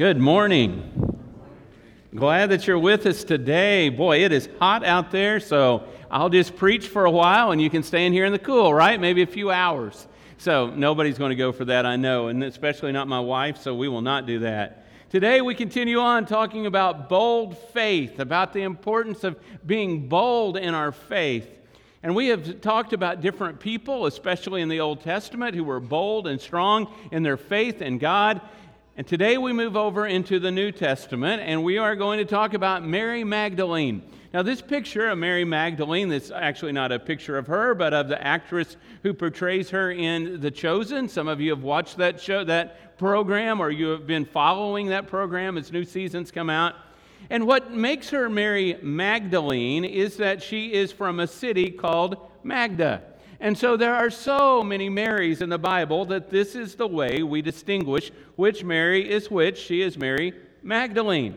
Good morning. Glad that you're with us today. Boy, it is hot out there, so I'll just preach for a while and you can stay in here in the cool, right? Maybe a few hours. So nobody's going to go for that, I know, and especially not my wife, so we will not do that. Today we continue on talking about bold faith, about the importance of being bold in our faith. And we have talked about different people, especially in the Old Testament, who were bold and strong in their faith in God. And today we move over into the New Testament and we are going to talk about Mary Magdalene. Now, this picture of Mary Magdalene, that's actually not a picture of her, but of the actress who portrays her in The Chosen. Some of you have watched that show, that program, or you have been following that program as new seasons come out. And what makes her Mary Magdalene is that she is from a city called Magdala. And so there are so many Marys in the Bible that this is the way we distinguish which Mary is which. She is Mary Magdalene.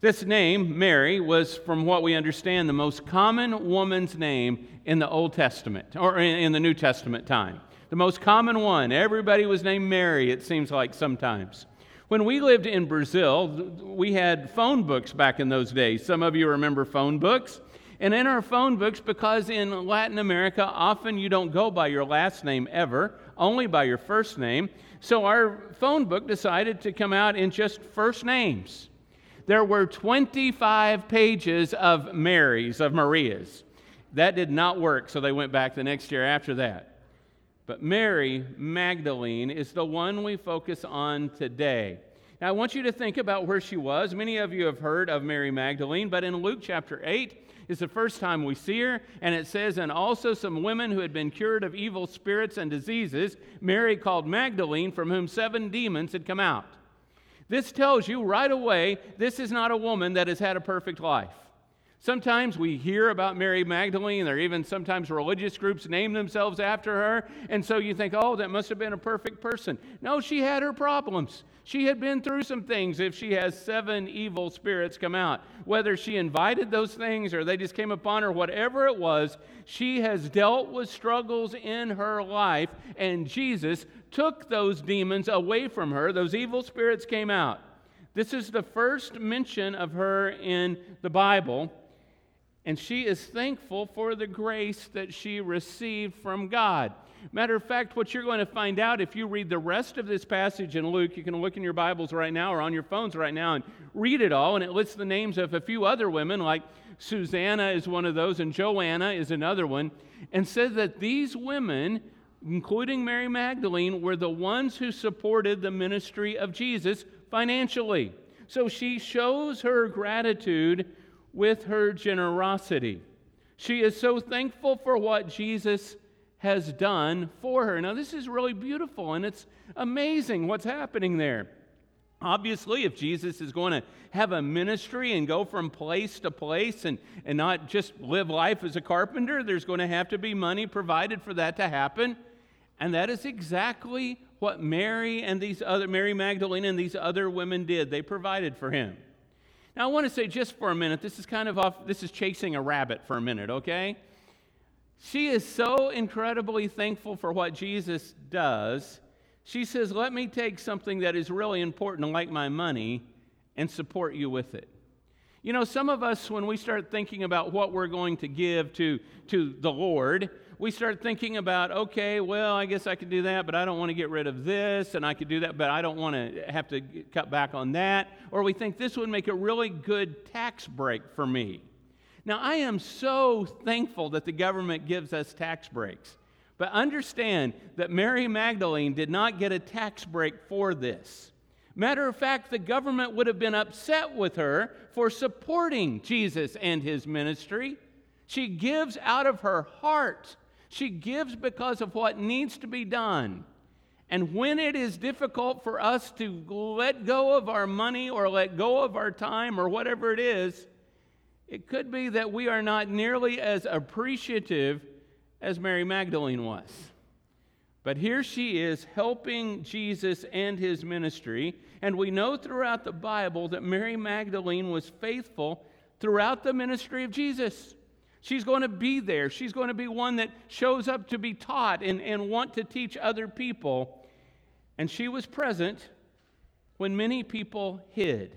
This name, Mary, was, from what we understand, the most common woman's name in the Old Testament, or in the New Testament time. The most common one. Everybody was named Mary, it seems like sometimes. When we lived in Brazil, we had phone books back in those days. Some of you remember phone books and in our phone books because in Latin America, often you don't go by your last name ever, only by your first name. So our phone book decided to come out in just first names. There were 25 pages of Marys, of Marias. That did not work, so they went back the next year after that. But Mary Magdalene is the one we focus on today. Now, I want you to think about where she was. Many of you have heard of Mary Magdalene, but in Luke chapter 8, is the first time we see her. And it says, And also some women who had been cured of evil spirits and diseases, Mary called Magdalene, from whom seven demons had come out. This tells you right away this is not a woman that has had a perfect life. Sometimes we hear about Mary Magdalene, or even sometimes religious groups name themselves after her, and so you think, oh, that must have been a perfect person. No, she had her problems. She had been through some things if she has seven evil spirits come out. Whether she invited those things or they just came upon her, whatever it was, she has dealt with struggles in her life, and Jesus took those demons away from her. Those evil spirits came out. This is the first mention of her in the Bible, and she is thankful for the grace that she received from God. Matter of fact, what you're going to find out if you read the rest of this passage in Luke, you can look in your Bibles right now or on your phones right now and read it all. And it lists the names of a few other women, like Susanna is one of those, and Joanna is another one, and says that these women, including Mary Magdalene, were the ones who supported the ministry of Jesus financially. So she shows her gratitude with her generosity. She is so thankful for what Jesus has done for her. Now, this is really beautiful and it's amazing what's happening there. Obviously, if Jesus is going to have a ministry and go from place to place and, and not just live life as a carpenter, there's going to have to be money provided for that to happen. And that is exactly what Mary and these other, Mary Magdalene and these other women did. They provided for him. Now, I want to say just for a minute, this is kind of off, this is chasing a rabbit for a minute, okay? She is so incredibly thankful for what Jesus does. She says, Let me take something that is really important, like my money, and support you with it. You know, some of us, when we start thinking about what we're going to give to, to the Lord, we start thinking about, okay, well, I guess I could do that, but I don't want to get rid of this, and I could do that, but I don't want to have to cut back on that. Or we think this would make a really good tax break for me. Now, I am so thankful that the government gives us tax breaks. But understand that Mary Magdalene did not get a tax break for this. Matter of fact, the government would have been upset with her for supporting Jesus and his ministry. She gives out of her heart. She gives because of what needs to be done. And when it is difficult for us to let go of our money or let go of our time or whatever it is, it could be that we are not nearly as appreciative as Mary Magdalene was. But here she is helping Jesus and his ministry. And we know throughout the Bible that Mary Magdalene was faithful throughout the ministry of Jesus. She's going to be there. She's going to be one that shows up to be taught and, and want to teach other people. And she was present when many people hid.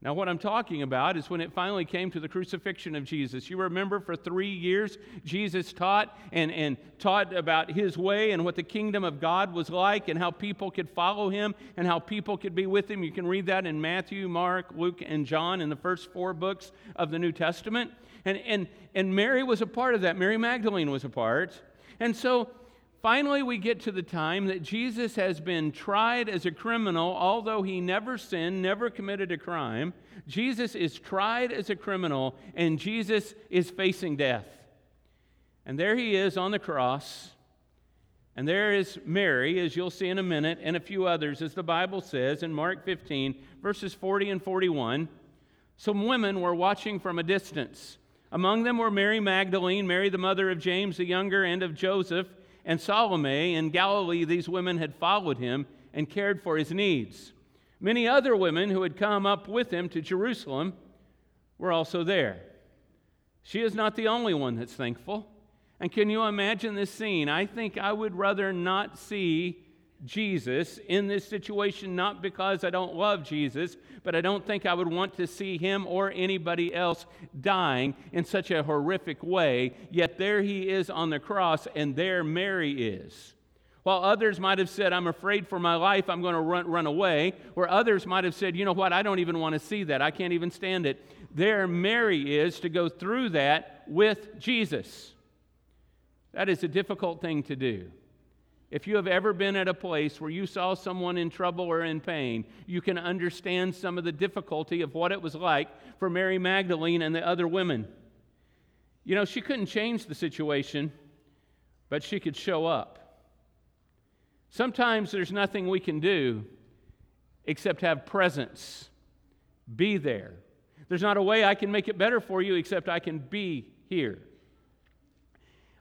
Now, what I'm talking about is when it finally came to the crucifixion of Jesus. You remember for three years, Jesus taught and, and taught about his way and what the kingdom of God was like and how people could follow him and how people could be with him. You can read that in Matthew, Mark, Luke, and John in the first four books of the New Testament. And, and, and Mary was a part of that. Mary Magdalene was a part. And so Finally, we get to the time that Jesus has been tried as a criminal, although he never sinned, never committed a crime. Jesus is tried as a criminal, and Jesus is facing death. And there he is on the cross. And there is Mary, as you'll see in a minute, and a few others, as the Bible says in Mark 15, verses 40 and 41. Some women were watching from a distance. Among them were Mary Magdalene, Mary the mother of James the younger, and of Joseph and Salome. In Galilee, these women had followed him and cared for his needs. Many other women who had come up with him to Jerusalem were also there. She is not the only one that's thankful. And can you imagine this scene? I think I would rather not see Jesus in this situation, not because I don't love Jesus, but I don't think I would want to see him or anybody else dying in such a horrific way. Yet there he is on the cross, and there Mary is. While others might have said, I'm afraid for my life, I'm going to run, run away, or others might have said, you know what, I don't even want to see that, I can't even stand it. There Mary is to go through that with Jesus. That is a difficult thing to do. If you have ever been at a place where you saw someone in trouble or in pain, you can understand some of the difficulty of what it was like for Mary Magdalene and the other women. You know, she couldn't change the situation, but she could show up. Sometimes there's nothing we can do except have presence, be there. There's not a way I can make it better for you except I can be here.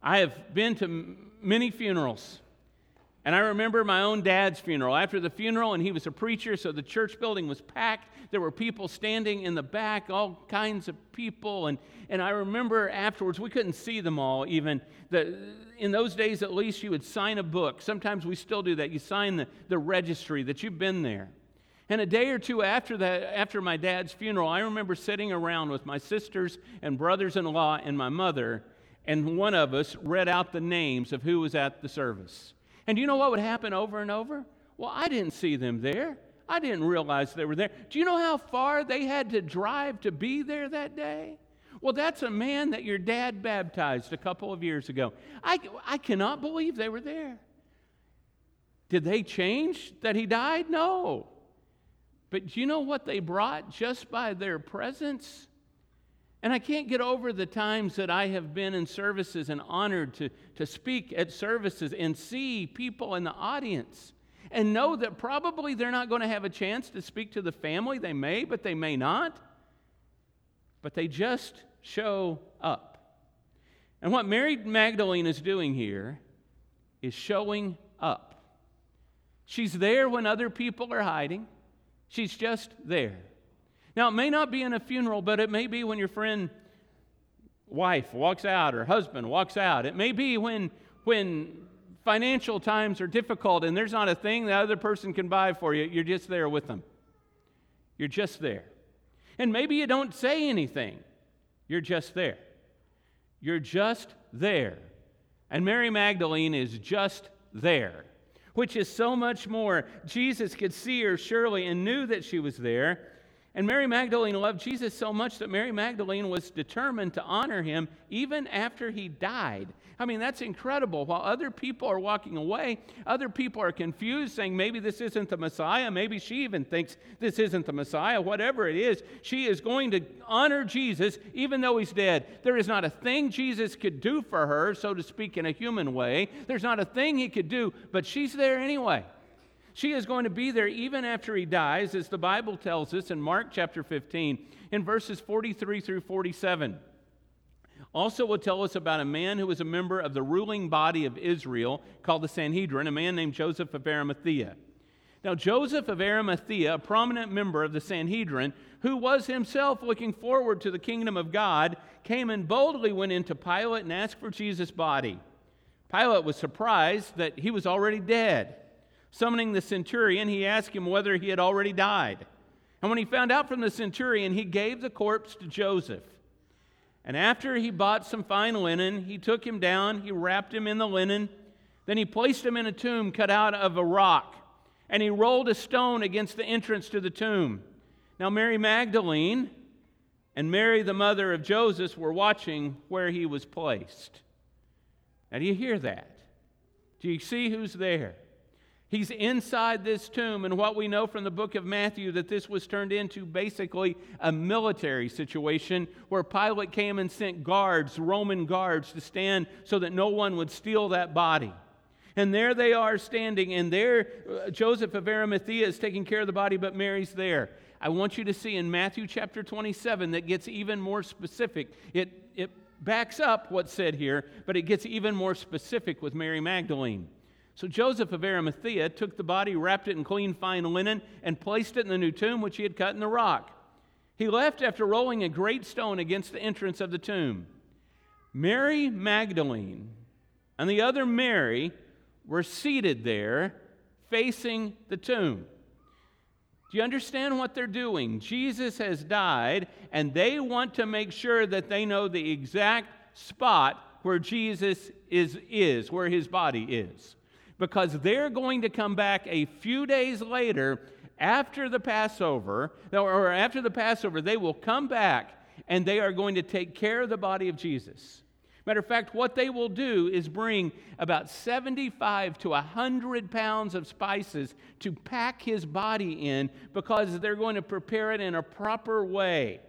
I have been to many funerals and I remember my own dad's funeral. After the funeral, and he was a preacher, so the church building was packed. There were people standing in the back, all kinds of people. And, and I remember afterwards, we couldn't see them all even. The, in those days, at least, you would sign a book. Sometimes we still do that. You sign the, the registry that you've been there. And a day or two after that, after my dad's funeral, I remember sitting around with my sisters and brothers in law and my mother, and one of us read out the names of who was at the service. And do you know what would happen over and over? Well, I didn't see them there. I didn't realize they were there. Do you know how far they had to drive to be there that day? Well, that's a man that your dad baptized a couple of years ago. I, I cannot believe they were there. Did they change that he died? No. But do you know what they brought just by their presence? And I can't get over the times that I have been in services and honored to, to speak at services and see people in the audience and know that probably they're not going to have a chance to speak to the family. They may, but they may not. But they just show up. And what Mary Magdalene is doing here is showing up. She's there when other people are hiding, she's just there. Now, it may not be in a funeral, but it may be when your friend wife walks out or husband walks out. It may be when when financial times are difficult and there's not a thing the other person can buy for you. You're just there with them. You're just there. And maybe you don't say anything. You're just there. You're just there. And Mary Magdalene is just there, which is so much more. Jesus could see her surely and knew that she was there. And Mary Magdalene loved Jesus so much that Mary Magdalene was determined to honor him even after he died. I mean, that's incredible. While other people are walking away, other people are confused, saying maybe this isn't the Messiah. Maybe she even thinks this isn't the Messiah. Whatever it is, she is going to honor Jesus even though he's dead. There is not a thing Jesus could do for her, so to speak, in a human way. There's not a thing he could do, but she's there anyway. She is going to be there even after he dies, as the Bible tells us in Mark chapter 15, in verses 43 through 47. Also, will tell us about a man who was a member of the ruling body of Israel called the Sanhedrin, a man named Joseph of Arimathea. Now, Joseph of Arimathea, a prominent member of the Sanhedrin, who was himself looking forward to the kingdom of God, came and boldly went into Pilate and asked for Jesus' body. Pilate was surprised that he was already dead. Summoning the centurion, he asked him whether he had already died. And when he found out from the centurion, he gave the corpse to Joseph. And after he bought some fine linen, he took him down, he wrapped him in the linen, then he placed him in a tomb cut out of a rock, and he rolled a stone against the entrance to the tomb. Now, Mary Magdalene and Mary, the mother of Joseph, were watching where he was placed. Now, do you hear that? Do you see who's there? He's inside this tomb, and what we know from the book of Matthew that this was turned into basically a military situation where Pilate came and sent guards, Roman guards, to stand so that no one would steal that body. And there they are standing, and there uh, Joseph of Arimathea is taking care of the body, but Mary's there. I want you to see in Matthew chapter 27 that gets even more specific. It, it backs up what's said here, but it gets even more specific with Mary Magdalene. So Joseph of Arimathea took the body, wrapped it in clean fine linen, and placed it in the new tomb which he had cut in the rock. He left after rolling a great stone against the entrance of the tomb. Mary Magdalene and the other Mary were seated there facing the tomb. Do you understand what they're doing? Jesus has died, and they want to make sure that they know the exact spot where Jesus is, is where his body is because they're going to come back a few days later after the Passover, or after the Passover, they will come back and they are going to take care of the body of Jesus. Matter of fact, what they will do is bring about 75 to 100 pounds of spices to pack his body in because they're going to prepare it in a proper way.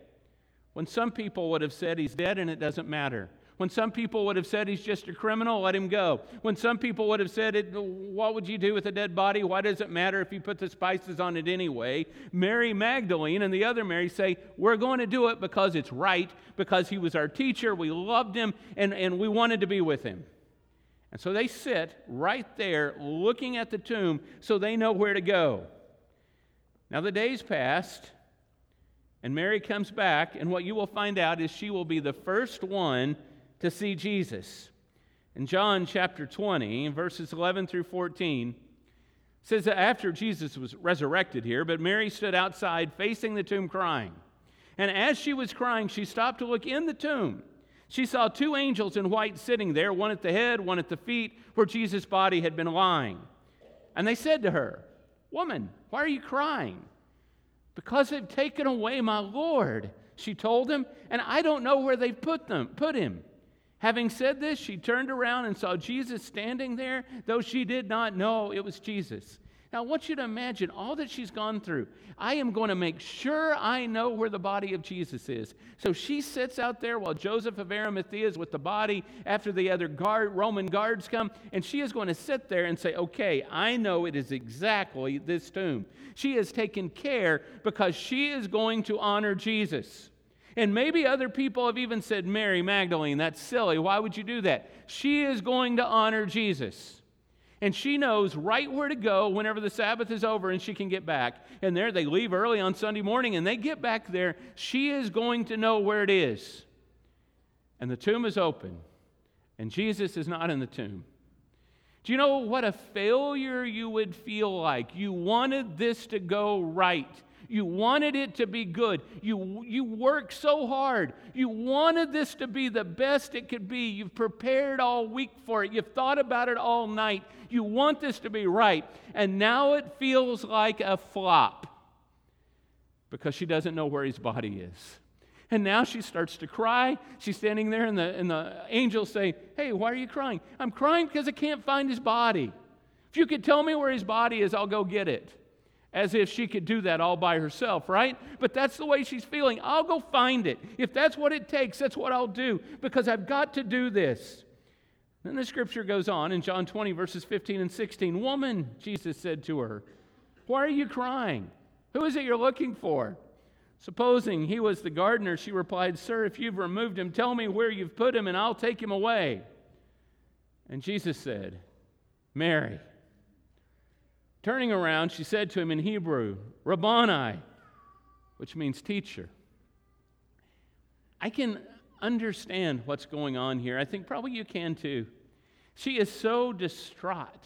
When some people would have said he's dead and it doesn't matter. When some people would have said he's just a criminal, let him go. When some people would have said, What would you do with a dead body? Why does it matter if you put the spices on it anyway? Mary Magdalene and the other Mary say, We're going to do it because it's right, because he was our teacher, we loved him, and, and we wanted to be with him. And so they sit right there looking at the tomb so they know where to go. Now the days passed, and Mary comes back, and what you will find out is she will be the first one to see Jesus. In John chapter 20, verses 11 through 14, says that after Jesus was resurrected here, but Mary stood outside facing the tomb crying. And as she was crying, she stopped to look in the tomb. She saw two angels in white sitting there, one at the head, one at the feet, where Jesus' body had been lying. And they said to her, Woman, why are you crying? Because they've taken away my Lord, she told them, and I don't know where they've put them, put him. Having said this, she turned around and saw Jesus standing there, though she did not know it was Jesus. Now, I want you to imagine all that she's gone through. I am going to make sure I know where the body of Jesus is. So she sits out there while Joseph of Arimathea is with the body after the other guard, Roman guards come, and she is going to sit there and say, Okay, I know it is exactly this tomb. She has taken care because she is going to honor Jesus. And maybe other people have even said, Mary Magdalene, that's silly. Why would you do that? She is going to honor Jesus. And she knows right where to go whenever the Sabbath is over and she can get back. And there they leave early on Sunday morning and they get back there. She is going to know where it is. And the tomb is open, and Jesus is not in the tomb. Do you know what a failure you would feel like? You wanted this to go right. You wanted it to be good. You, you worked so hard. You wanted this to be the best it could be. You've prepared all week for it. You've thought about it all night. You want this to be right. And now it feels like a flop because she doesn't know where his body is. And now she starts to cry. She's standing there, and the, and the angels say, Hey, why are you crying? I'm crying because I can't find his body. If you could tell me where his body is, I'll go get it as if she could do that all by herself, right? But that's the way she's feeling. I'll go find it. If that's what it takes, that's what I'll do because I've got to do this. Then the scripture goes on in John 20, verses 15 and 16. Woman, Jesus said to her, Why are you crying? Who is it you're looking for? Supposing he was the gardener, she replied, Sir, if you've removed him, tell me where you've put him, and I'll take him away. And Jesus said, Mary. Turning around, she said to him in Hebrew, Rabboni, which means teacher. I can understand what's going on here. I think probably you can too. She is so distraught.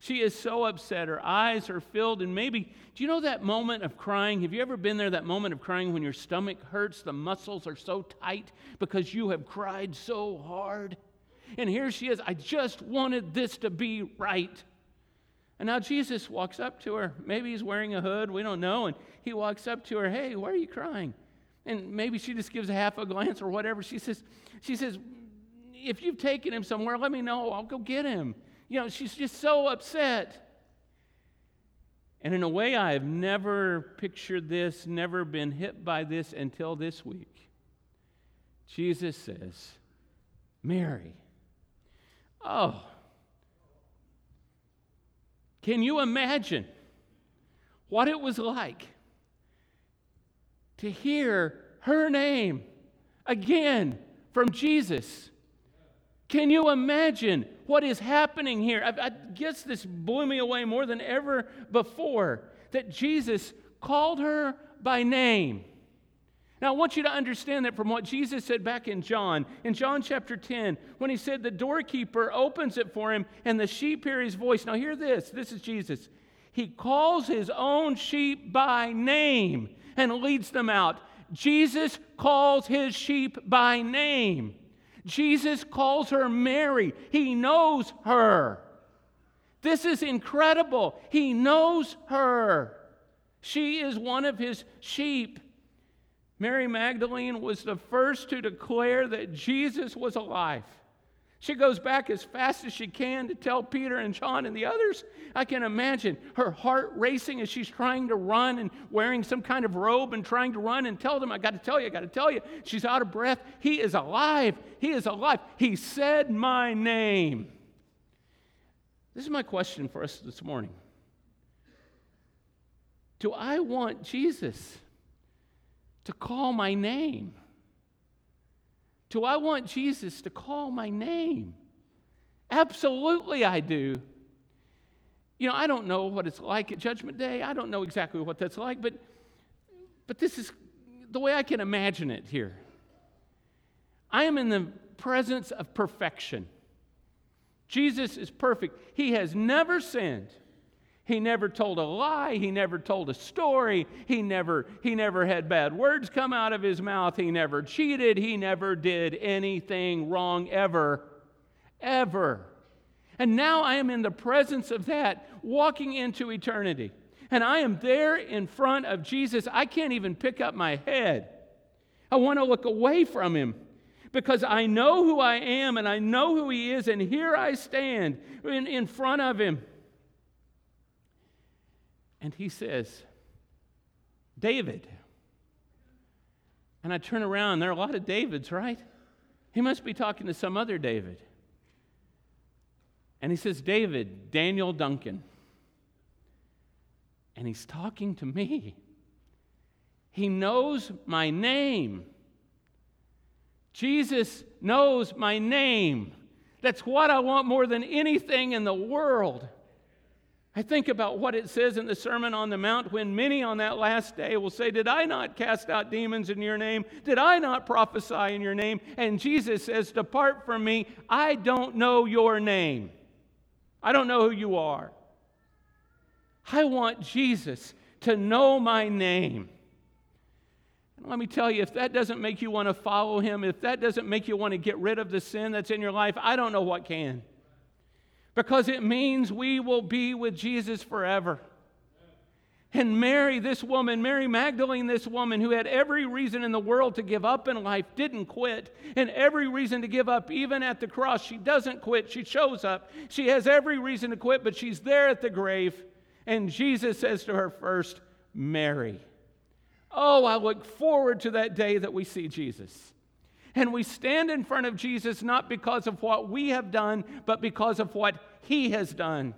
She is so upset. Her eyes are filled, and maybe, do you know that moment of crying? Have you ever been there, that moment of crying when your stomach hurts, the muscles are so tight because you have cried so hard? And here she is, I just wanted this to be right. And now Jesus walks up to her. Maybe he's wearing a hood, we don't know. And he walks up to her, Hey, why are you crying? And maybe she just gives a half a glance or whatever. She says, she says, if you've taken him somewhere, let me know. I'll go get him. You know, she's just so upset. And in a way, I have never pictured this, never been hit by this until this week. Jesus says, Mary. Oh, can you imagine what it was like to hear her name again from Jesus? Can you imagine what is happening here? I, I, guess this blew me away more than ever before that Jesus called her by name. Now, I want you to understand that from what Jesus said back in John, in John chapter 10, when he said the doorkeeper opens it for him and the sheep hear his voice. Now, hear this this is Jesus. He calls his own sheep by name and leads them out. Jesus calls his sheep by name. Jesus calls her Mary. He knows her. This is incredible. He knows her. She is one of his sheep. Mary Magdalene was the first to declare that Jesus was alive. She goes back as fast as she can to tell Peter and John and the others. I can imagine her heart racing as she's trying to run and wearing some kind of robe and trying to run and tell them, I got to tell you, I got to tell you. She's out of breath. He is alive. He is alive. He said my name. This is my question for us this morning. Do I want Jesus to call my name? Do I want Jesus to call my name? Absolutely, I do. You know, I don't know what it's like at Judgment Day. I don't know exactly what that's like, but, but this is the way I can imagine it here. I am in the presence of perfection. Jesus is perfect. He has never sinned. He never told a lie. He never told a story. He never, he never had bad words come out of his mouth. He never cheated. He never did anything wrong ever. Ever. And now I am in the presence of that, walking into eternity. And I am there in front of Jesus. I can't even pick up my head. I want to look away from him because I know who I am and I know who he is. And here I stand in, in front of him. And he says, David. And I turn around, there are a lot of Davids, right? He must be talking to some other David. And he says, David, Daniel Duncan. And he's talking to me. He knows my name. Jesus knows my name. That's what I want more than anything in the world. I think about what it says in the Sermon on the Mount when many on that last day will say, Did I not cast out demons in your name? Did I not prophesy in your name? And Jesus says, Depart from me. I don't know your name. I don't know who you are. I want Jesus to know my name. And let me tell you, if that doesn't make you want to follow him, if that doesn't make you want to get rid of the sin that's in your life, I don't know what can because it means we will be with Jesus forever. And Mary, this woman, Mary Magdalene, this woman who had every reason in the world to give up in life, didn't quit. And every reason to give up, even at the cross. She doesn't quit. She shows up. She has every reason to quit, but she's there at the grave. And Jesus says to her first, Mary. Oh, I look forward to that day that we see Jesus. And we stand in front of Jesus not because of what we have done, but because of what he has done.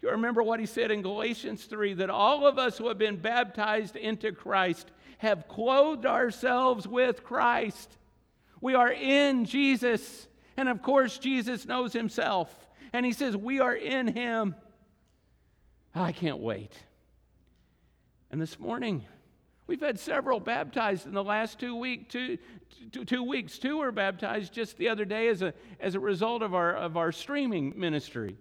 You remember what he said in Galatians 3 that all of us who have been baptized into Christ have clothed ourselves with Christ. We are in Jesus. And of course, Jesus knows himself. And he says, We are in him. I can't wait. And this morning, We've had several baptized in the last two, week, two, two, two weeks. Two were baptized just the other day as a, as a result of our, of our streaming ministry.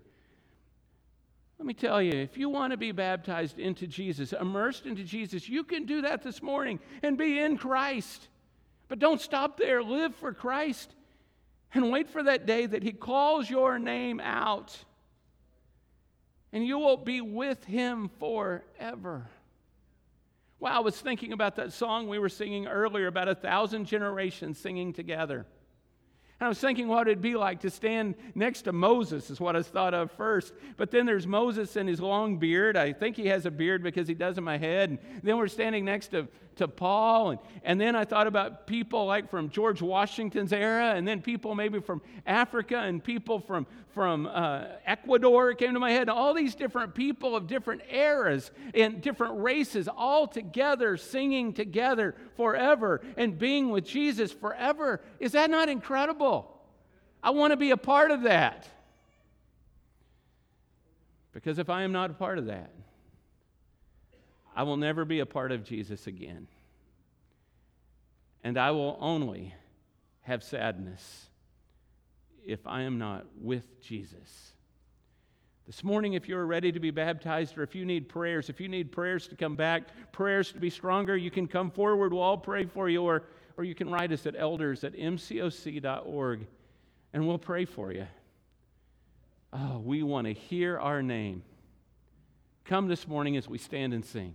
Let me tell you, if you want to be baptized into Jesus, immersed into Jesus, you can do that this morning and be in Christ. But don't stop there. Live for Christ and wait for that day that He calls your name out. And you will be with Him forever. Wow, I was thinking about that song we were singing earlier about a thousand generations singing together. And I was thinking what it'd be like to stand next to Moses, is what I thought of first. But then there's Moses and his long beard. I think he has a beard because he does in my head. And then we're standing next to, to Paul. And, and then I thought about people like from George Washington's era, and then people maybe from Africa, and people from, from uh, Ecuador came to my head. All these different people of different eras and different races all together, singing together forever and being with Jesus forever. Is that not incredible? I want to be a part of that. Because if I am not a part of that, I will never be a part of Jesus again. And I will only have sadness if I am not with Jesus. This morning, if you're ready to be baptized or if you need prayers, if you need prayers to come back, prayers to be stronger, you can come forward. We'll all pray for you, or, or you can write us at elders at mcoc.org and we'll pray for you. Oh, we want to hear our name. Come this morning as we stand and sing.